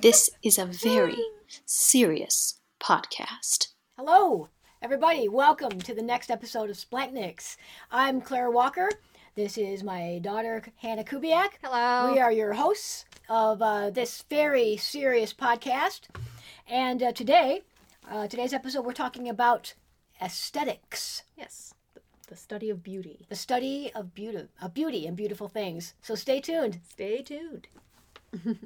This is a very serious podcast. Hello, everybody. Welcome to the next episode of Splanchnics. I'm Claire Walker. This is my daughter, Hannah Kubiak. Hello. We are your hosts of uh, this very serious podcast. And uh, today, uh, today's episode, we're talking about aesthetics, Yes, the, the study of beauty. the study of beauty, of beauty and beautiful things. So stay tuned. Stay tuned.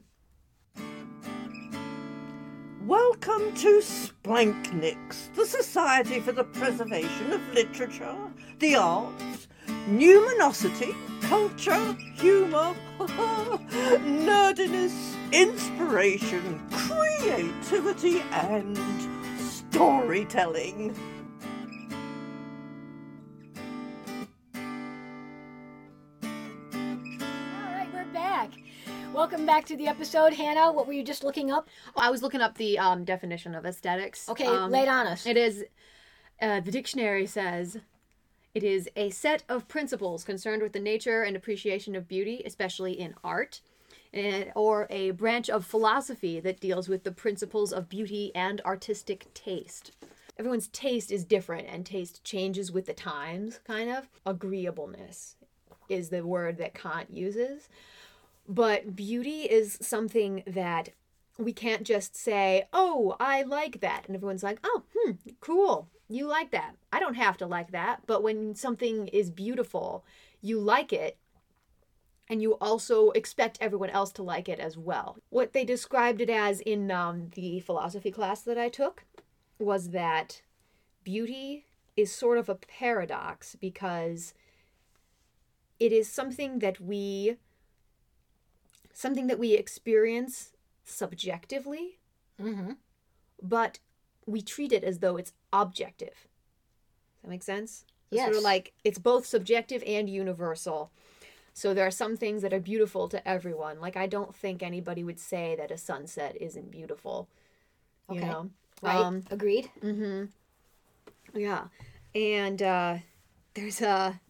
Welcome to Splanchnics, the Society for the Preservation of Literature, the Arts, Numinosity, Culture, Humour, Nerdiness, Inspiration, Creativity, and Storytelling. Welcome back to the episode. Hannah, what were you just looking up? Well, I was looking up the um, definition of aesthetics. Okay, Um, lay it on us. It is, uh, the dictionary says, it is a set of principles concerned with the nature and appreciation of beauty, especially in art, and, or a branch of philosophy that deals with the principles of beauty and artistic taste. Everyone's taste is different, and taste changes with the times, kind of. Agreeableness is the word that Kant uses. But beauty is something that we can't just say, oh, I like that. And everyone's like, oh, hmm, cool. You like that. I don't have to like that. But when something is beautiful, you like it. And you also expect everyone else to like it as well. What they described it as in um, the philosophy class that I took was that beauty is sort of a paradox because it is something that we something that we experience subjectively Mm-hmm. but we treat it as though it's objective does that make sense So sort Yes. of like it's both subjective and universal so there are some things that are beautiful to everyone like i don't think anybody would say that a sunset isn't beautiful you Okay. know Right? Um, Agreed? Mm-hmm. Yeah, and uh, there's a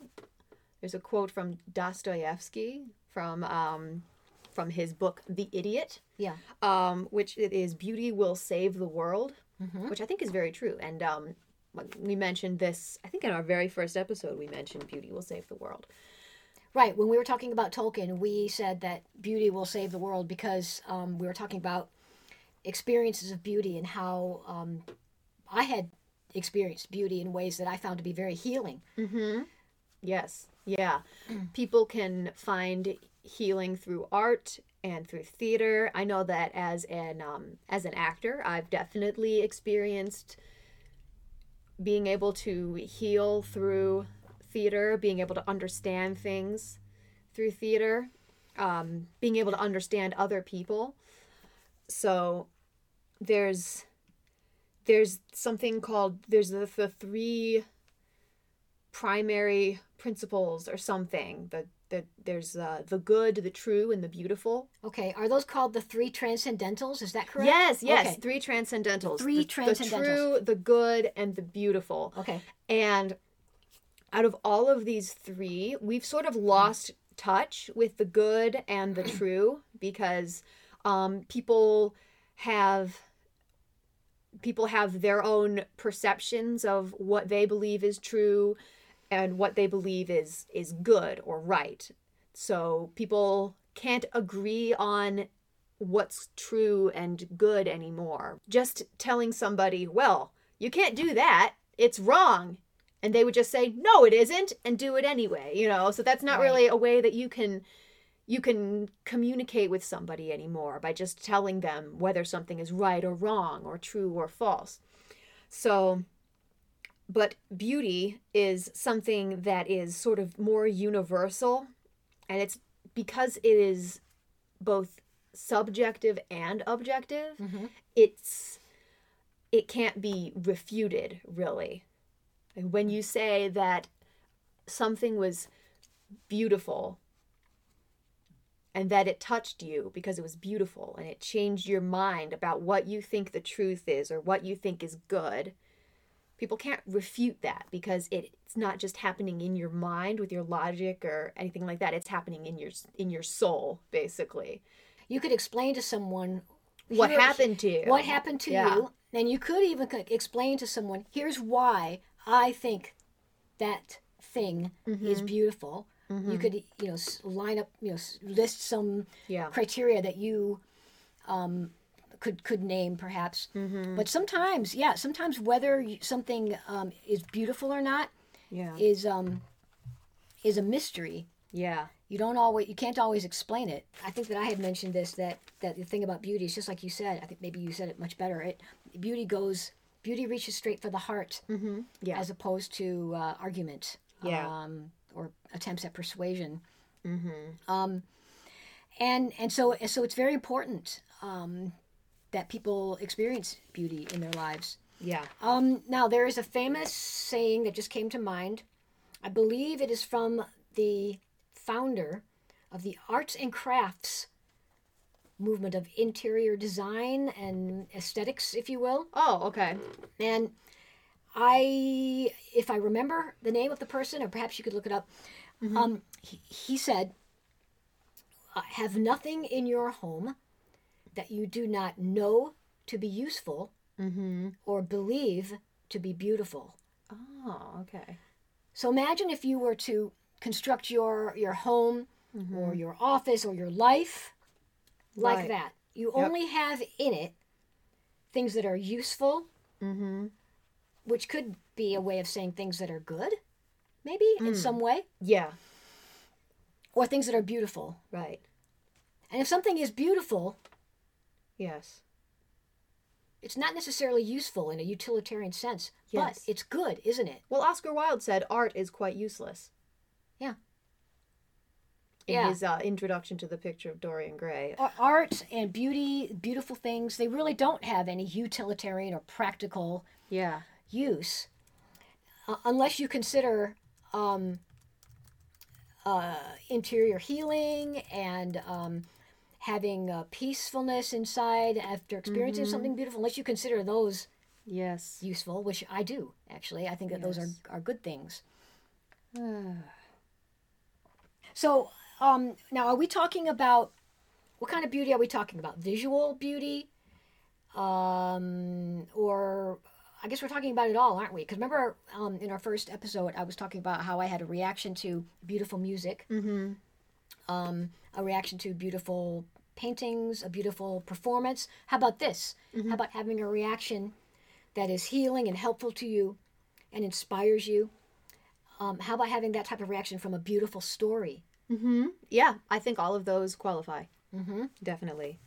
there's a quote from Dostoevsky from um, from his book The Idiot, Yeah. um, which it is "Beauty will save the world," Mhm. which I think is very true. And um, we mentioned this, I think in our very first episode we mentioned "Beauty will save the world." Right. When we were talking about Tolkien, we said that beauty will save the world because um, we were talking about experiences of beauty and how um, I had experienced beauty in ways that I found to be very healing. Mm-hmm. Yes. Yeah. People can find healing through art and through theater. I know that as an um, as an actor, I've definitely experienced being able to heal through theater, being able to understand things through theater, um, being able to understand other people. So there's there's something called there's the, the three primary principles or something the, the there's uh, the good the true and the beautiful Okay. Are those called the three transcendentals? Is that correct? yes yes Okay. three transcendentals three the, the true the good and the beautiful Okay. and out of all of these three, we've sort of lost touch with the good and the true because um, people have people have their own perceptions of what they believe is true and what they believe is is good or right. So people can't agree on what's true and good anymore. Just telling somebody, well, you can't do that. It's wrong. And they would just say, no, it isn't, and do it anyway, you know? So that's not Right. really a way that you can you can communicate with somebody anymore by just telling them whether something is right or wrong or true or false. So but beauty is something that is sort of more universal and it's because it is both subjective and objective Mhm. it's it can't be refuted really Like, when you say that something was beautiful and that it touched you because it was beautiful and it changed your mind about what you think the truth is or what you think is good people can't refute that because it, it's not just happening in your mind with your logic or anything like that it's happening in your in your soul basically You could explain to someone what Here- happened to you? what happened to Yeah. you and you could even explain to someone here's why i think that thing is Mm-hmm. beautiful you could you know line up you know list some Yeah. criteria that you um, could could name perhaps Mm-hmm. but sometimes yeah sometimes whether something um, is beautiful or not Yeah. is um is a mystery Yeah. you don't always you can't always explain it i think that i had mentioned this that that the thing about beauty is just like you said i think maybe you said it much better it beauty goes beauty reaches straight for the heart Mm-hmm. Yeah. as opposed to uh, argument Yeah. um, or attempts at persuasion mm-hmm. um, and and so so it's very important um, that people experience beauty in their lives Yeah. um, now, there is a famous saying that just came to mind. I believe it is from the founder of the arts and crafts movement of interior design and aesthetics, if you will. Oh, okay. And I, if I remember the name of the person, or perhaps you could look it up, um, he, he said, uh, Have nothing in your home that you do not know to be useful Mm-hmm. or believe to be beautiful. Oh, okay. So imagine if you were to construct your your home or your office or your life like Right. that. You Yep. only have in it things that are useful, Mm-hmm. which could be a way of saying things that are good, maybe in some way, Yeah. or things that are beautiful. Right. And if something is beautiful, Yes. it's not necessarily useful in a utilitarian sense, Yes. but it's good, isn't it? Well, Oscar Wilde said art is quite useless. Yeah. In Yeah. his uh, introduction to the picture of Dorian Gray. Art and beauty, beautiful things, they really don't have any utilitarian or practical Yeah. use uh, unless you consider um, uh, interior healing and um, having uh, peacefulness inside after experiencing something beautiful. Unless you consider those Yes. useful, which I do actually, I think that those are, are good things. So um, now, are we talking about what kind of beauty are we talking about? Visual beauty, um, or I guess we're talking about it all, aren't we? Because remember, um, in our first episode, I was talking about how I had a reaction to beautiful music, Mm-hmm. Um, a reaction to beautiful paintings, a beautiful performance. How about this? How about having a reaction that is healing and helpful to you and inspires you? Um, how about having that type of reaction from a beautiful story? Mm-hmm. Yeah, I think all of those qualify. Mm-hmm. Definitely.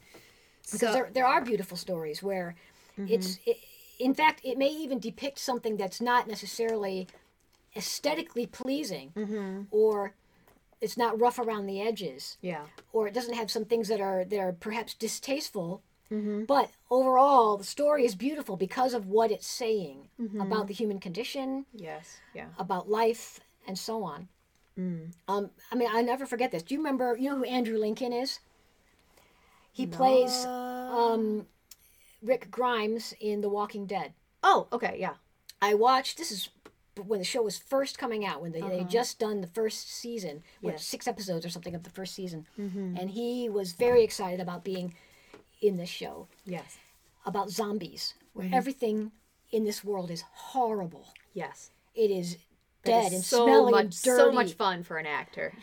because So- there, there are beautiful stories where it's it, in fact it may even depict something that's not necessarily aesthetically pleasing Mm-hmm. or it's not rough around the edges Yeah. or it doesn't have some things that are that are perhaps distasteful Mm-hmm. but overall the story is beautiful because of what it's saying Mm-hmm. about the human condition Yes. Yeah. about life and so on Mm. um, i mean i never forget this do you remember you know who andrew lincoln is he plays um, Rick Grimes in The Walking Dead. Oh, okay. Yeah. I watched. This is when the show was first coming out. When they they uh-huh. just done the first season, what Yes. six episodes or something of the first season, mm-hmm. and he was very excited about being in this show Yes. about zombies, where mm-hmm. everything in this world is horrible. Yes. It is dead is and so smelly much, and dirty. so much fun for an actor.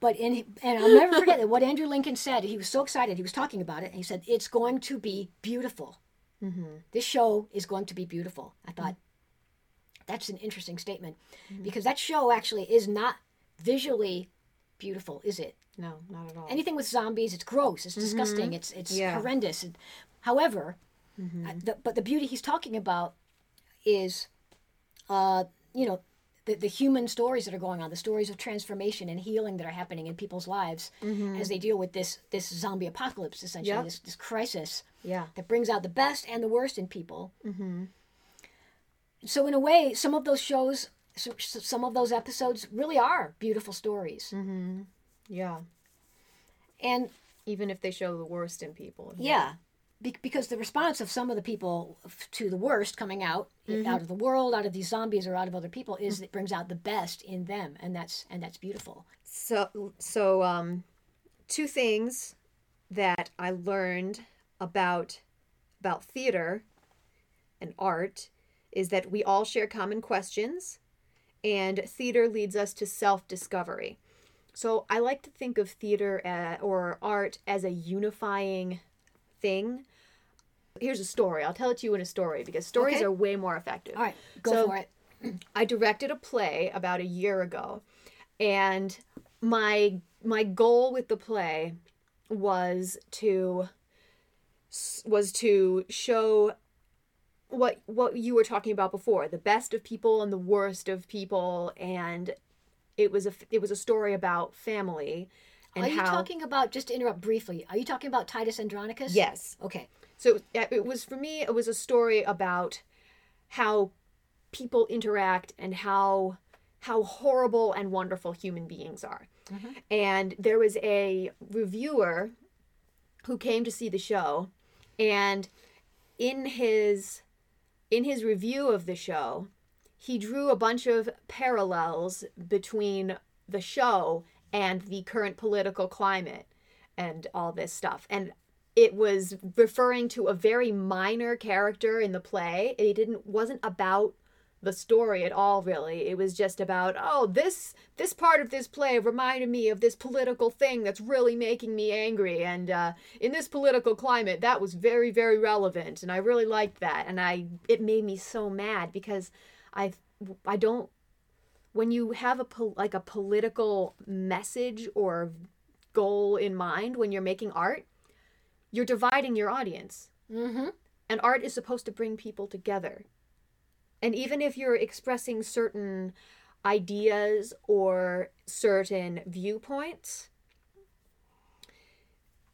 But in and I'll never forget that what Andrew Lincoln said. He was so excited. He was talking about it. And he said, "It's going to be beautiful. Mm-hmm. This show is going to be beautiful." I thought that's an interesting statement because that show actually is not visually beautiful, is it? No, not at all. Anything with zombies, it's gross. It's disgusting. It's it's Yeah. horrendous. However, uh, the, but the beauty he's talking about is, uh, you know, the, the human stories that are going on, the stories of transformation and healing that are happening in people's lives as they deal with this this zombie apocalypse, essentially Yep. this this crisis yeah. that brings out the best and the worst in people. Mm-hmm. So in a way, some of those shows, so, some of those episodes, really are beautiful stories, Yeah. and Even if they show the worst in people. Yeah, Be- because the response of some of the people f- to the worst coming out Mm-hmm. out of the world, out of these zombies, or out of other people is it brings out the best in them, and that's and that's beautiful. So, so um, two things that I learned about about theater and art is that we all share common questions and theater leads us to self-discovery. So I like to think of theater uh, or art as a unifying thing. Here's a story. I'll tell it to you in a story because stories Okay. are way more effective. All right, go So- for it. I directed a play about a year ago, and my my goal with the play was to was to show what what you were talking about before the best of people and the worst of people and it was a it was a story about family and Are you how talking about, just to interrupt briefly, are you talking about Titus Andronicus? yes Okay. so it was for me it was a story about how people interact and how how horrible and wonderful human beings are mm-hmm. and there was a reviewer who came to see the show and in his in his review of the show he drew a bunch of parallels between the show and the current political climate and all this stuff. And it was referring to a very minor character in the play. It didn't wasn't about the story at all really. It was just about oh this this part of this play reminded me of this political thing that's really making me angry. And uh, in this political climate that was very very relevant. And i really liked that. And i it made me so mad because i i don't when you have a po- like a political message or goal in mind when you're making art you're dividing your audience. Mm-hmm. and art is supposed to bring people together. And even if you're expressing certain ideas or certain viewpoints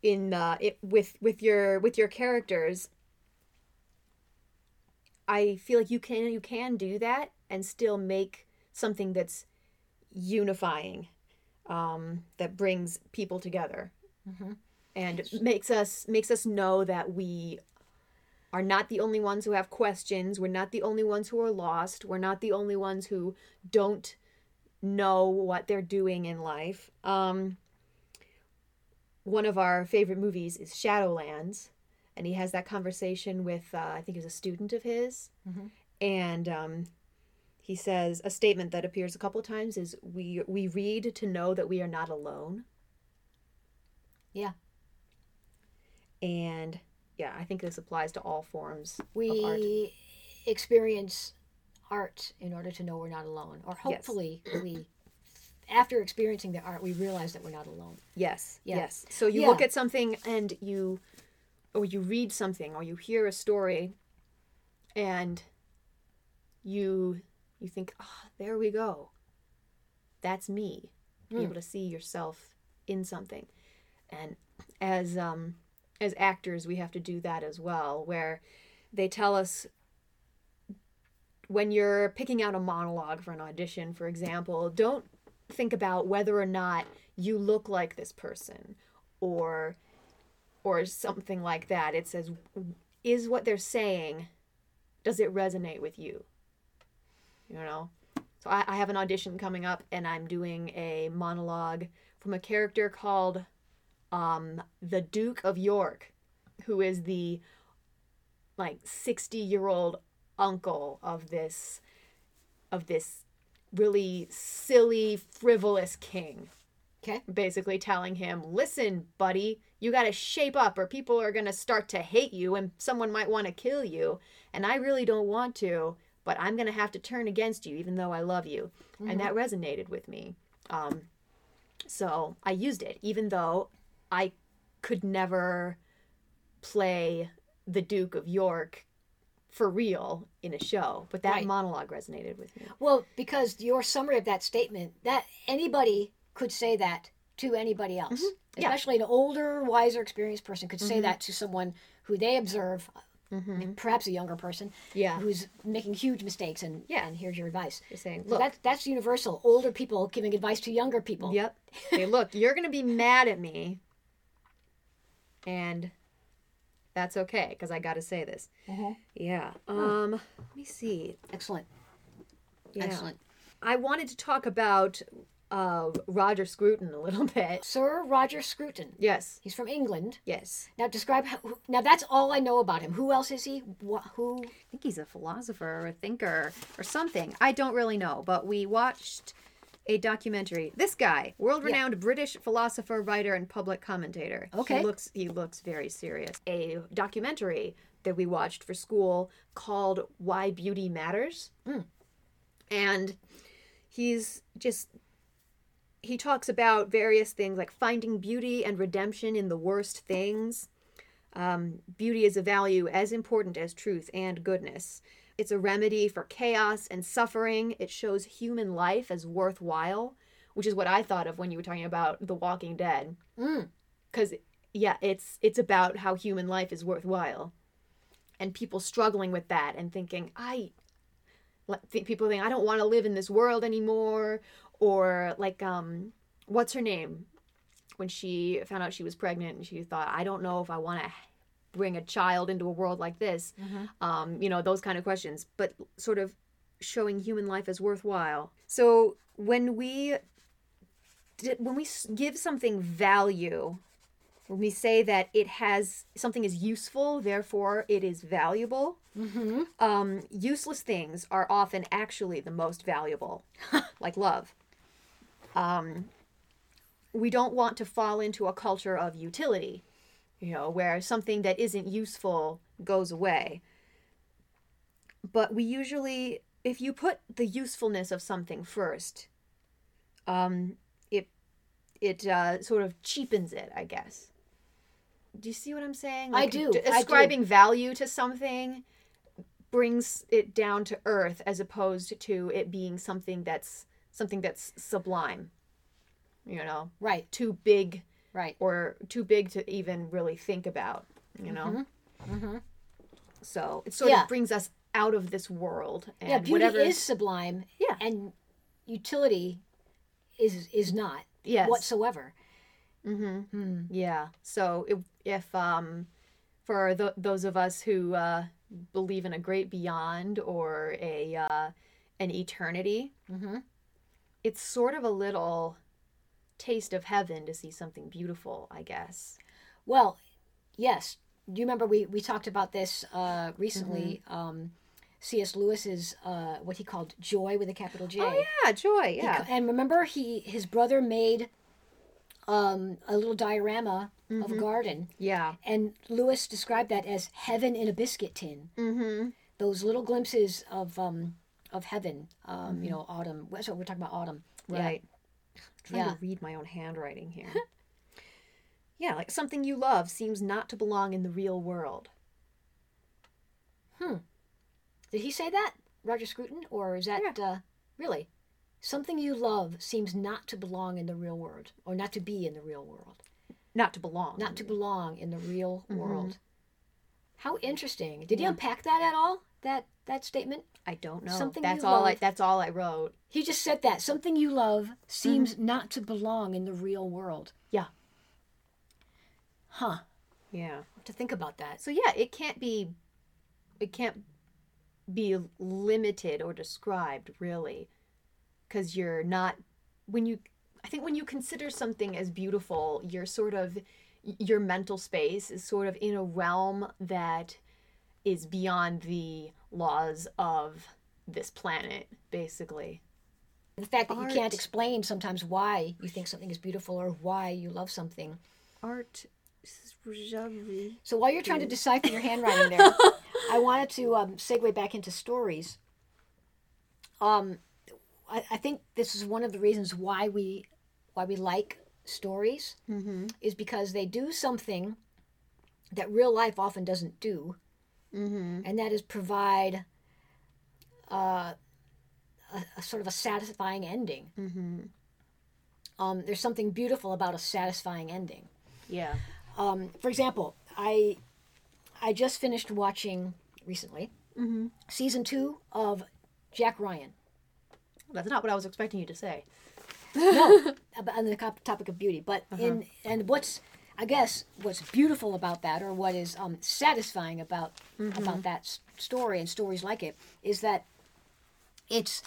in uh, it with with your with your characters, I feel like you can you can do that and still make something that's unifying, um, that brings people together and makes us makes us know that we are not the only ones who have questions. We're not the only ones who are lost. We're not the only ones who don't know what they're doing in life. Um one of our favorite movies is shadowlands and he has that conversation with uh, i think it was a student of his. And um he says a statement that appears a couple of times is we we read to know that we are not alone. Yeah. and yeah i think this applies to all forms of art We experience art in order to know we're not alone. Or Yes. hopefully we after experiencing the art we realize that we're not alone. yes Yeah. yes so you Yeah. look at something and you or you read something or you hear a story and you you think ah there we go that's me be able to see yourself in something and as um as actors we have to do that as well where they tell us when you're picking out a monologue for an audition for example don't think about whether or not you look like this person or or something like that. It says is what they're saying does it resonate with you? You know? So I, I have an audition coming up and i'm doing a monologue from a character called um, the duke of york who is the like 60 year old uncle of this of this really silly frivolous king Okay? basically telling him, listen, buddy, you got to shape up or people are going to start to hate you and someone might want to kill you. And I really don't want to, but I'm going to have to turn against you even though I love you. And that resonated with me. Um, so I used it, even though I could never play the Duke of York for real in a show. But that Right. monologue resonated with me. Well, because your summary of that statement, that anybody could say that to anybody else. Mm-hmm. Yeah. Mm-hmm. Especially an older, wiser, experienced person could say that to someone who they observe, perhaps a younger person, Yeah. who's making huge mistakes, and Yeah. and here's your advice. you're saying, So look, that's that's universal. Older people giving advice to younger people. Yep. Hey, look, you're gonna be mad at me, and that's okay because I got to say this. Mhm. Yeah. Um. Let me see. Excellent. Yeah. Excellent. I wanted to talk about of Roger Scruton a little bit. Sir Roger Scruton. Yes. He's from England. Yes. Now describe how, now that's all I know about him. Who else is he? What, who? I think he's a philosopher or a thinker or something. I don't really know, but we watched a documentary. This guy, world-renowned British philosopher, writer, and public commentator. Okay. He looks he looks very serious. A documentary that we watched for school called Why Beauty Matters. And he's just he talks about various things like finding beauty and redemption in the worst things. Um, beauty is a value as important as truth and goodness. It's a remedy for chaos and suffering. It shows human life as worthwhile, which is what I thought of when you were talking about The Walking Dead. Mm. Because yeah, it's it's about how human life is worthwhile, and people struggling with that and thinking, I, th- people think I don't want to live in this world anymore, or like um, what's her name? When she found out she was pregnant, and she thought, I don't know if I want to bring a child into a world like this um, you know those kind of questions but sort of showing human life as worthwhile. So when we when we give something value when we say that it has something is useful therefore it is valuable um, useless things are often actually the most valuable like love. Um, we don't want to fall into a culture of utility you know, where something that isn't useful goes away. But we usually, if you put the usefulness of something first, um, it it uh, sort of cheapens it, I guess. Do you see what I'm saying? I do, d- I do. Ascribing value to something brings it down to earth, as opposed to it being something that's something that's sublime. You know, Right. too big Right. or too big to even really think about, you know? Mm-hmm. So it sort Yeah. of brings us out of this world. And Yeah. Beauty whatever, is sublime. Yeah. And utility is is not yes. whatsoever. hmm Hmm. Yeah. So if, if um, for th- those of us who uh, believe in a great beyond or a uh, an eternity, Mm-hmm. it's sort of a little taste of heaven to see something beautiful, I guess. Well, yes. Do you remember we, we talked about this uh, recently? Mm-hmm. Um, C.S. Lewis's uh, what he called joy with a capital J. Oh yeah, joy. Yeah. co- and remember, he his brother made um, a little diorama Mm-hmm. of a garden, Yeah. and Lewis described that as heaven in a biscuit tin. Mm-hmm. Those little glimpses of um, of heaven. Um, You know, autumn. So we're talking about autumn. Yeah. Trying Yeah. to read my own handwriting here. yeah, like something you love seems not to belong in the real world. Hmm. Did he say that, Roger Scruton, or is that uh, really something you love seems not to belong in the real world, or not to be in the real world, Not to belong. not to belong in the real Mm-hmm. world? How interesting! Did he unpack that at all? That that statement? I don't know. Something that's you all I that's all I wrote. He just said that something you love seems mm-hmm. not to belong in the real world. Yeah. Huh? Yeah. To think about that. So yeah, it can't be it can't be limited or described really cuz you're not when you I think when you consider something as beautiful, you're sort of your mental space is sort of in a realm that is beyond the laws of this planet basically. The fact that you can't explain sometimes why you think something is beautiful or why you love something. Art So while you're trying to decipher your handwriting there, I wanted to um, segue back into stories. Um, I, I think this is one of the reasons why we why we like stories Mhm. is because they do something that real life often doesn't do, Mhm. and that is provide uh, a, a sort of a satisfying ending. Mhm. Um, there's something beautiful about a satisfying ending. Yeah. Um, for example, I I just finished watching recently Mhm. season two of Jack Ryan. That's not what I was expecting you to say. No, on the topic of beauty, but in and what's I guess what's beautiful about that, or what is um, satisfying about mm-hmm. about that s- story and stories like it, is that it's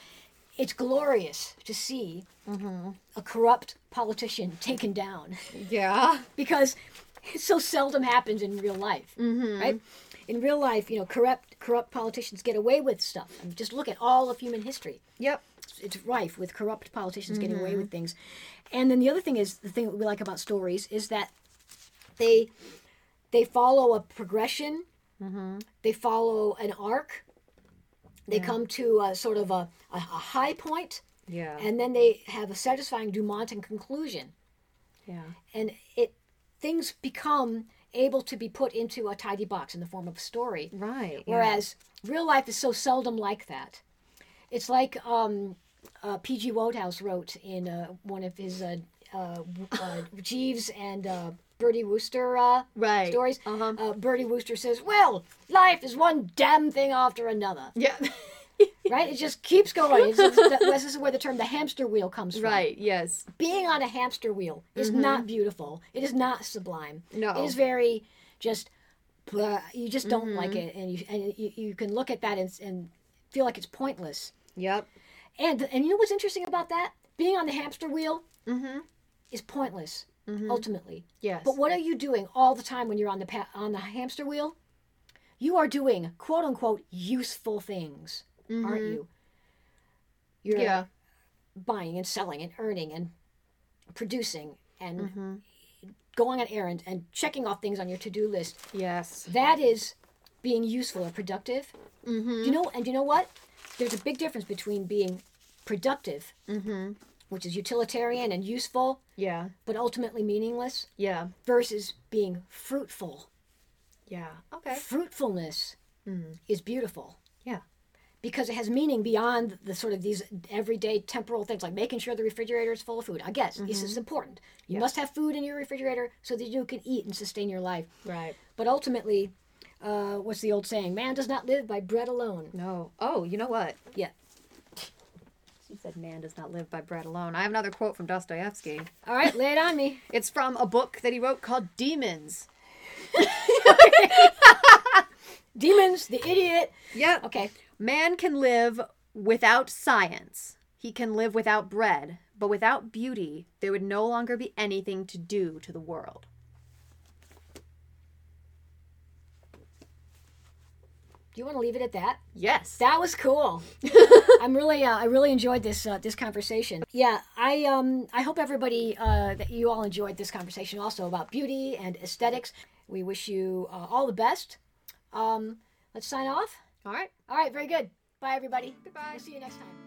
it's glorious to see mm-hmm. a corrupt politician taken down Yeah. because it so seldom happens in real life, mm-hmm. right? In real life, you know, corrupt corrupt politicians get away with stuff. I mean, just look at all of human history. Yep. It's rife with corrupt politicians getting away with things. And then the other thing is the thing that we like about stories is that they they follow a progression. They follow an arc. They come to a sort of a, a, a high point, Yeah. and then they have a satisfying and conclusion. yeah. And it things become able to be put into a tidy box in the form of a story. Right. yeah. Whereas real life is so seldom like that. It's like um, uh, P.G. Wodehouse wrote in uh, one of his uh, uh, uh, Jeeves and uh, Bertie Wooster uh, Right. stories. Uh-huh. Uh, Bertie Wooster says, "Well, life is one damn thing after another." Yeah. Right? It just keeps going. It's, it's, this is where the term the hamster wheel comes from. right. Yes. Being on a hamster wheel is not beautiful. It is not sublime. No. It is very just. blah, You just don't like it, and you and you, you can look at that and, and feel like it's pointless. Yep. And and you know what's interesting about that? Being on the hamster wheel is pointless Mm-hmm. ultimately. Yes. But what are you doing all the time when you're on the pa- on the hamster wheel? You are doing quote unquote useful things, aren't mm-hmm. you? You're Yeah. buying and selling and earning and producing and mm-hmm. going on errands and checking off things on your to-do list. Yes. That is being useful or productive. Mm-hmm. You know, and you know what? There's a big difference between being productive, which is utilitarian and useful, Yeah. but ultimately meaningless, Yeah. versus being fruitful. Yeah. Okay. Fruitfulness is beautiful Yeah. because it has meaning beyond the sort of these everyday temporal things like making sure the refrigerator is full of food. I guess this is important. You must have food in your refrigerator so that you can eat and sustain your life. Right. But ultimately, uh, what's the old saying? Man does not live by bread alone. No. Oh, you know what? Yeah. She said, "Man does not live by bread alone." I have another quote from Dostoevsky. All right, lay it on me. It's from a book that he wrote called Demons. Demons, the idiot. Yeah. Okay. Man can live without science. He can live without bread, but without beauty, there would no longer be anything to do to the world. Do you want to leave it at that? Yes. That was cool. I'm really, uh, I really enjoyed this uh, this conversation. Yeah, I um, I hope everybody uh, that you all enjoyed this conversation also about beauty and aesthetics. We wish you uh, all the best. Um, let's sign off. All right. All right, very good. Bye, everybody. Goodbye. We'll see you next time.